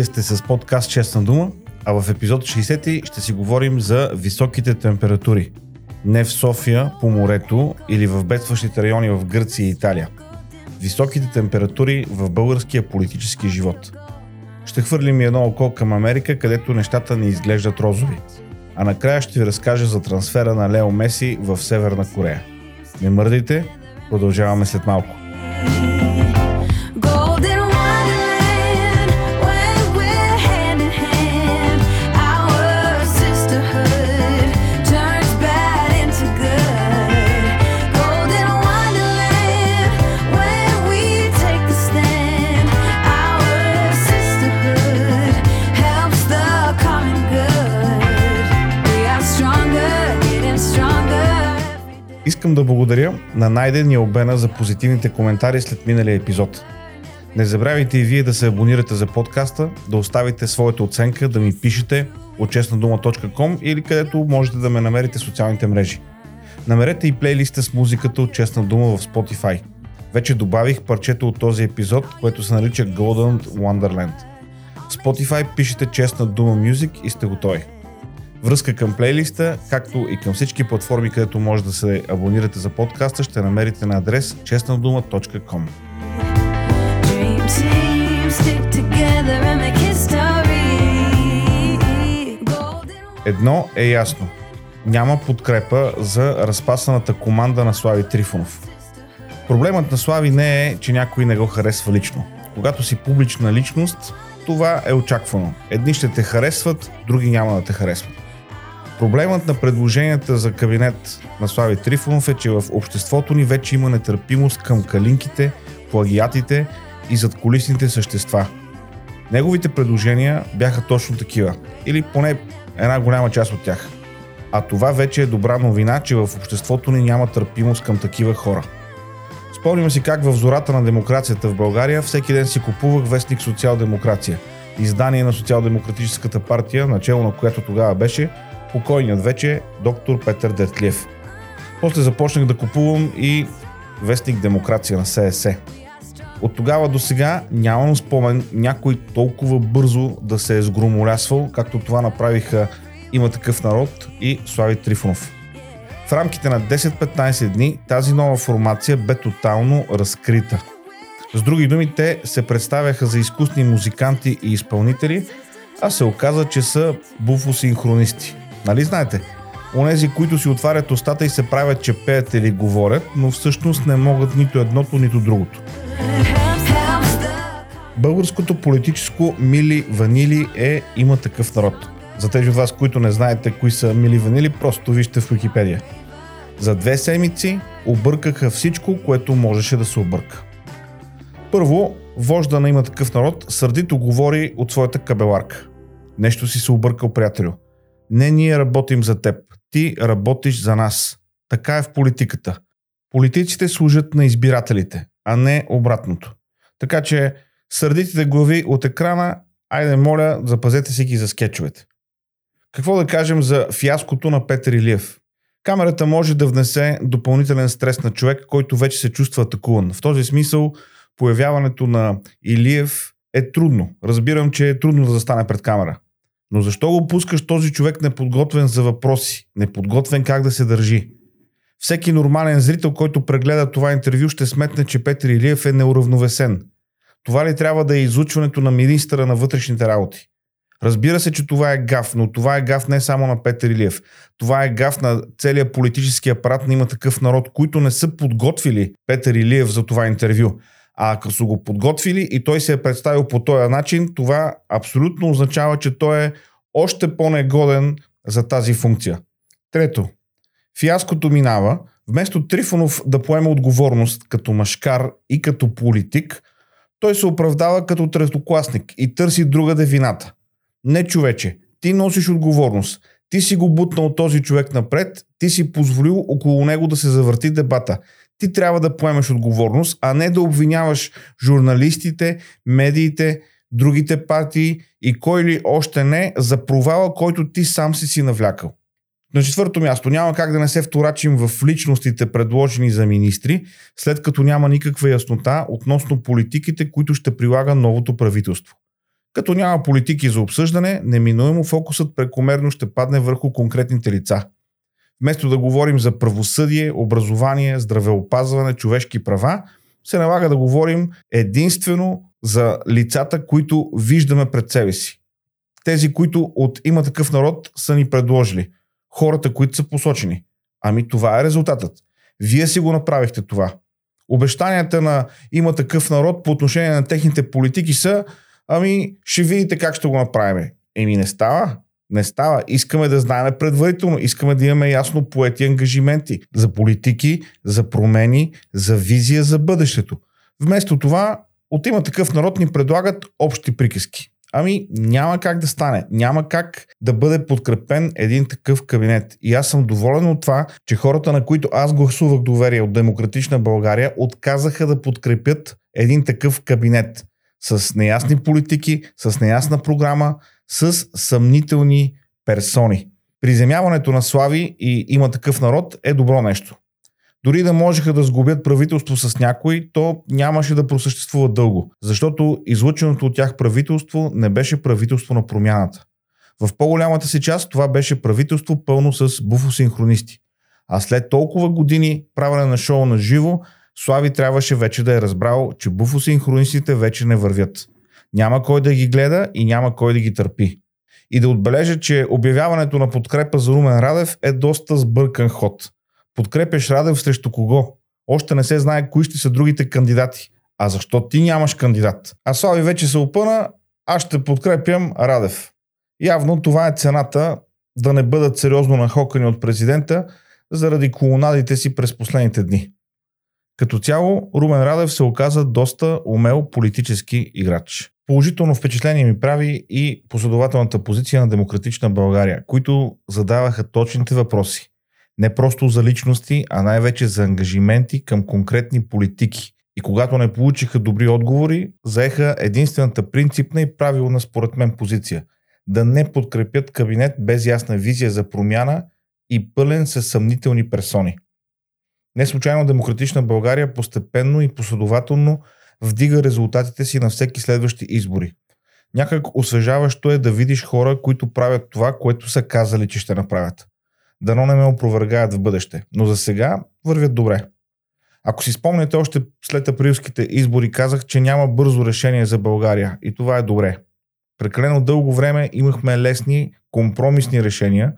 Вие сте с подкаст Честна дума, а в епизод 60 ще си говорим за високите температури. Не в София, по морето или в бедстващите райони в Гърция и Италия. Високите температури в българския политически живот. Ще хвърлим и едно око към Америка, където нещата не изглеждат розови. А накрая ще ви разкажа за трансфера на Лео Меси в Северна Корея. Не мърдайте, продължаваме след малко. Искам да благодаря на Найден и Обена за позитивните коментари след миналия епизод. Не забравяйте и вие да се абонирате за подкаста, да оставите своята оценка, да ми пишете от честнадума.com или където можете да ме намерите в социалните мрежи. Намерете и плейлиста с музиката от Честна дума в Spotify. Вече добавих парчето от този епизод, което се нарича Golden Wonderland. В Spotify пишете Честна дума Music и сте готови. Връзка към плейлиста, както и към всички платформи, където може да се абонирате за подкаста, ще намерите на адрес честнадума.com. Едно е ясно. Няма подкрепа за разпасаната команда на Слави Трифонов. Проблемът на Слави не е, че някой не го харесва лично. Когато си публична личност, това е очаквано. Едни ще те харесват, други няма да те харесват. Проблемът на предложенията за кабинет на Слави Трифонов е, че в обществото ни вече има нетърпимост към калинките, плагиатите и задколисните същества. Неговите предложения бяха точно такива, или поне една голяма част от тях. А това вече е добра новина, че в обществото ни няма търпимост към такива хора. Спомням си как в зората на демокрацията в България всеки ден си купувах вестник Социал-демокрация, издание на Социал-демократическата партия, начало на която тогава беше покойният вече доктор Петър Дертлиев. После започнах да купувам и вестник Демокрация на ССС. От тогава до сега нямам спомен някой толкова бързо да се е сгромолясвал, както това направиха има такъв народ и Слави Трифонов. В рамките на 10-15 дни тази нова формация бе тотално разкрита. С други думи, те се представяха за изкусни музиканти и изпълнители, а се оказа, че са буфосинхронисти. Нали знаете? Онези, които си отварят устата и се правят, че пеят или говорят, но всъщност не могат нито едното, нито другото. Българското политическо Мили Ванили е има такъв народ. За тези от вас, които не знаете кои са Мили Ванили, просто вижте в Википедия. За две седмици объркаха всичко, което можеше да се обърка. Първо, вожда на има такъв народ сърдито говори от своята кабеларка. Нещо си се объркал, приятелю. Не ние работим за теб. Ти работиш за нас. Така е в политиката. Политиците служат на избирателите, а не обратното. Така че сърдитите глави от екрана, айде моля, запазете си ги за скетчовете. Какво да кажем за фиаското на Петър Илиев? Камерата може да внесе допълнителен стрес на човек, който вече се чувства атакуван. В този смисъл, появяването на Илиев е трудно. Разбирам, че е трудно да застане пред камера. Но защо го пускаш този човек неподготвен за въпроси, неподготвен как да се държи? Всеки нормален зрител, който прегледа това интервю, ще сметне, че Петър Илиев е неуравновесен. Това ли трябва да е излучването на министъра на вътрешните работи? Разбира се, че това е гаф, но това е гаф не само на Петър Илиев. Това е гаф на целия политически апарат на има такъв народ, които не са подготвили Петър Илиев за това интервю. А ако са го подготвили и той се е представил по този начин, това абсолютно означава, че той е още по-негоден за тази функция. Трето, фиаското минава, вместо Трифонов да поеме отговорност като машкар и като политик, той се оправдава като третокласник и търси друга де вината. Не човече, ти носиш отговорност. Ти си го бутнал този човек напред, ти си позволил около него да се завърти дебата. Ти трябва да поемеш отговорност, а не да обвиняваш журналистите, медиите, другите партии и кой ли още не за провала, който ти сам си си навлякал. На четвърто място няма как да не се вторачим в личностите предложени за министри, след като няма никаква яснота относно политиките, които ще прилага новото правителство. Като няма политики за обсъждане, неминуемо фокусът прекомерно ще падне върху конкретните лица. Вместо да говорим за правосъдие, образование, здравеопазване, човешки права, се налага да говорим единствено за лицата, които виждаме пред себе си. Тези, които от има такъв народ са ни предложили. Хората, които са посочени. Ами това е резултатът. Вие си го направихте това. Обещанията на има такъв народ по отношение на техните политики са ами ще видите как ще го направим. Еми не става. Не става. Искаме да знаем предварително. Искаме да имаме ясно поети ангажименти за политики, за промени, за визия за бъдещето. Вместо това, от има такъв народ ни предлагат общи приказки. Ами няма как да стане. Няма как да бъде подкрепен един такъв кабинет. И аз съм доволен от това, че хората, на които аз гласувах доверие от Демократична България, отказаха да подкрепят един такъв кабинет с неясни политики, с неясна програма, с съмнителни персони. Приземяването на Слави и има такъв народ е добро нещо. Дори да можеха да сгубят правителство с някой, то нямаше да просъществува дълго, защото излъченото от тях правителство не беше правителство на промяната. В по-голямата си част това беше правителство пълно с буфосинхронисти. А след толкова години правене на шоу на живо, Слави трябваше вече да е разбрал, че буфосинхронистите вече не вървят. Няма кой да ги гледа и няма кой да ги търпи. И да отбележа, че обявяването на подкрепа за Румен Радев е доста сбъркан ход. Подкрепяш Радев срещу кого? Още не се знае кои ще са другите кандидати. А защо ти нямаш кандидат? А Слави вече се опъна, аз ще подкрепям Радев. Явно това е цената да не бъдат сериозно нахокани от президента заради колонадите си през последните дни. Като цяло, Румен Радев се оказа доста умел политически играч. Положително впечатление ми прави и последователната позиция на Демократична България, които задаваха точните въпроси. Не просто за личности, а най-вече за ангажименти към конкретни политики. И когато не получиха добри отговори, заеха единствената принципна и правилна според мен позиция – да не подкрепят кабинет без ясна визия за промяна и пълен със съмнителни персони. Не случайно Демократична България постепенно и последователно вдига резултатите си на всеки следващи избори. Някак освежаващо е да видиш хора, които правят това, което са казали, че ще направят. Дано не ме опровергаят в бъдеще, но за сега вървят добре. Ако си спомняте, още след априлските избори казах, че няма бързо решение за България и това е добре. Прекалено дълго време имахме лесни, компромисни решения,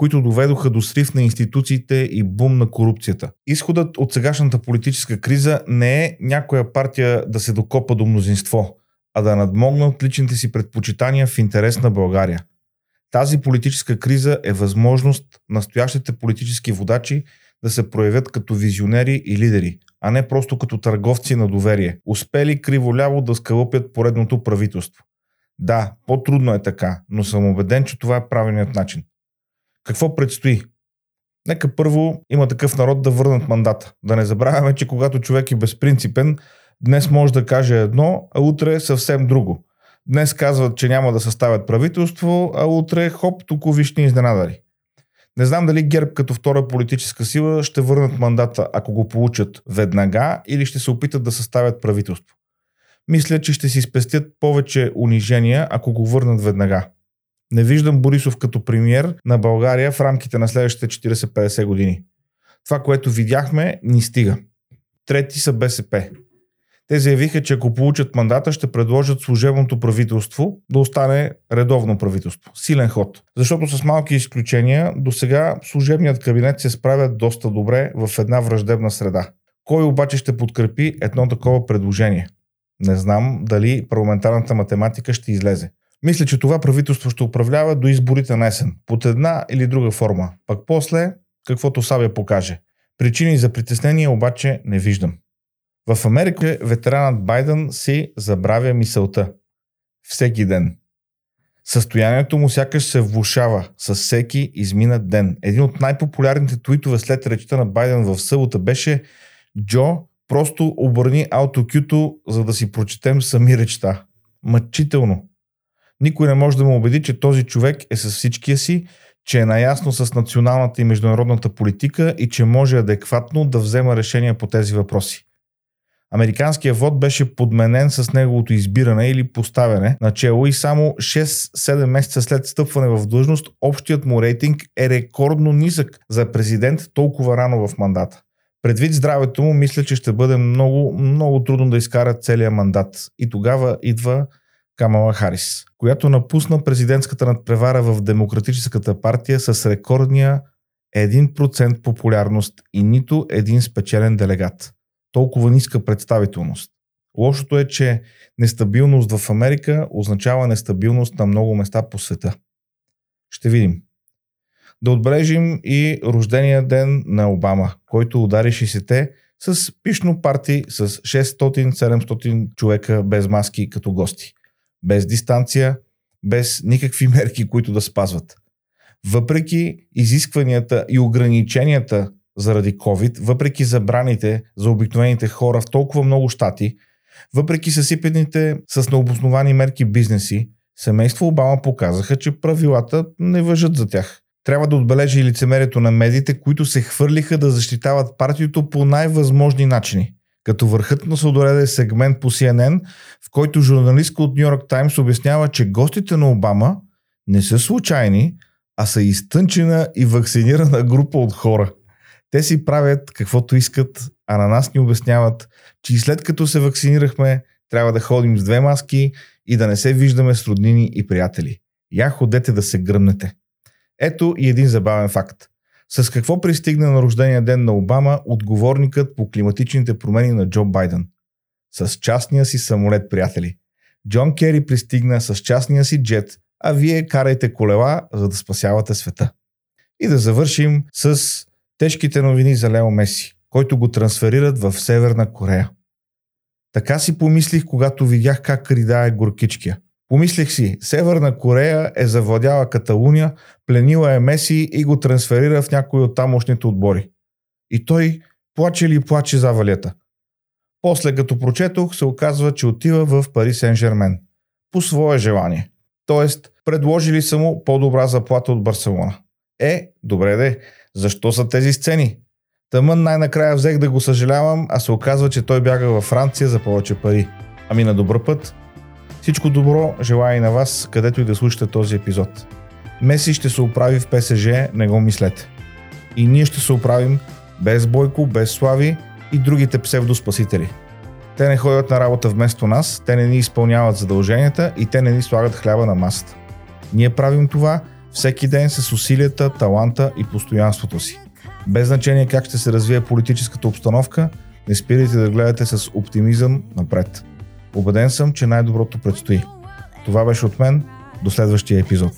които доведоха до срив на институциите и бум на корупцията. Изходът от сегашната политическа криза не е някоя партия да се докопа до мнозинство, а да надмогнат личните си предпочитания в интерес на България. Тази политическа криза е възможност настоящите политически водачи да се проявят като визионери и лидери, а не просто като търговци на доверие, успели криволяво да скълъпят поредното правителство. Да, по-трудно е така, но съм убеден, че това е правилният начин. Какво предстои? Нека първо има такъв народ да върнат мандата. Да не забравяме, че когато човек е безпринципен, днес може да каже едно, а утре е съвсем друго. Днес казват, че няма да съставят правителство, а утре хоп, тук вишни изненадари. Не знам дали ГЕРБ като втора политическа сила ще върнат мандата, ако го получат веднага или ще се опитат да съставят правителство. Мисля, че ще си спестят повече унижения, ако го върнат веднага. Не виждам Борисов като премьер на България в рамките на следващите 40-50 години. Това, което видяхме, ни стига. Трети са БСП. Те заявиха, че ако получат мандата, ще предложат служебното правителство да остане редовно правителство. Силен ход. Защото с малки изключения, до сега служебният кабинет се справя доста добре в една враждебна среда. Кой обаче ще подкрепи едно такова предложение? Не знам дали парламентарната математика ще излезе. Мисля, че това правителство ще управлява до изборите на есен, под една или друга форма. Пак после, каквото Сабя покаже. Причини за притеснение обаче не виждам. В Америка ветеранът Байден си забравя мисълта. Всеки ден. Състоянието му сякаш се влушава с всеки изминат ден. Един от най-популярните твитове след речта на Байден в събота беше Джо, просто обърни аутокюто, за да си прочетем сами речта. Мъчително. Никой не може да му убеди, че този човек е с всичкия си, че е наясно с националната и международната политика и че може адекватно да взема решения по тези въпроси. Американският вод беше подменен с неговото избиране или поставяне начало и само 6-7 месеца след стъпване в длъжност, общият му рейтинг е рекордно нисък за президент толкова рано в мандата. Предвид здравето му, мисля, че ще бъде много, много трудно да изкара целият мандат. И тогава идва Камала Харис, която напусна президентската надпревара в Демократическата партия с рекордния 1% популярност и нито един спечелен делегат. Толкова ниска представителност. Лошото е, че нестабилност в Америка означава нестабилност на много места по света. Ще видим. Да отбележим и рождения ден на Обама, който удари 60-те с пишно парти с 600-700 човека без маски като гости. Без дистанция, без никакви мерки, които да спазват. Въпреки изискванията и ограниченията заради COVID, въпреки забраните за обикновените хора в толкова много щати, въпреки съсипените с необосновани мерки бизнеси, семейство Обама показаха, че правилата не въжат за тях. Трябва да отбележи и лицемерието на медиите, които се хвърлиха да защитават партието по най-възможни начини. Като върхът на съдореда е сегмент по CNN, в който журналистка от Нью Йорк Таймс обяснява, че гостите на Обама не са случайни, а са изтънчена и вакцинирана група от хора. Те си правят каквото искат, а на нас ни обясняват, че и след като се вакцинирахме, трябва да ходим с две маски и да не се виждаме с роднини и приятели. Я ходете да се гръмнете. Ето и един забавен факт. С какво пристигна на рождения ден на Обама отговорникът по климатичните промени на Джо Байден? С частния си самолет, приятели. Джон Кери пристигна с частния си джет, а вие карайте колела, за да спасявате света. И да завършим с тежките новини за Лео Меси, който го трансферират в Северна Корея. Така си помислих, когато видях как ридае горкичкия. Помислих си, Северна Корея е завладяла Каталуния, пленила е Меси и го трансферира в някой от тамошните отбори. И той плаче ли плаче за валета. После като прочетох, се оказва, че отива в Пари Сен Жермен. По свое желание. Тоест, предложили са му по-добра заплата от Барселона. Е, добре де, защо са тези сцени? Тъмън най-накрая взех да го съжалявам, а се оказва, че той бяга във Франция за повече пари. Ами на добър път. Всичко добро желая и на вас, където и да слушате този епизод. Меси ще се оправи в ПСЖ, не го мислете. И ние ще се оправим без Бойко, без Слави и другите псевдоспасители. Те не ходят на работа вместо нас, те не ни изпълняват задълженията и те не ни слагат хляба на масата. Ние правим това всеки ден с усилията, таланта и постоянството си. Без значение как ще се развие политическата обстановка, не спирайте да гледате с оптимизъм напред. Обеден съм, че най-доброто предстои. Това беше от мен. До следващия епизод.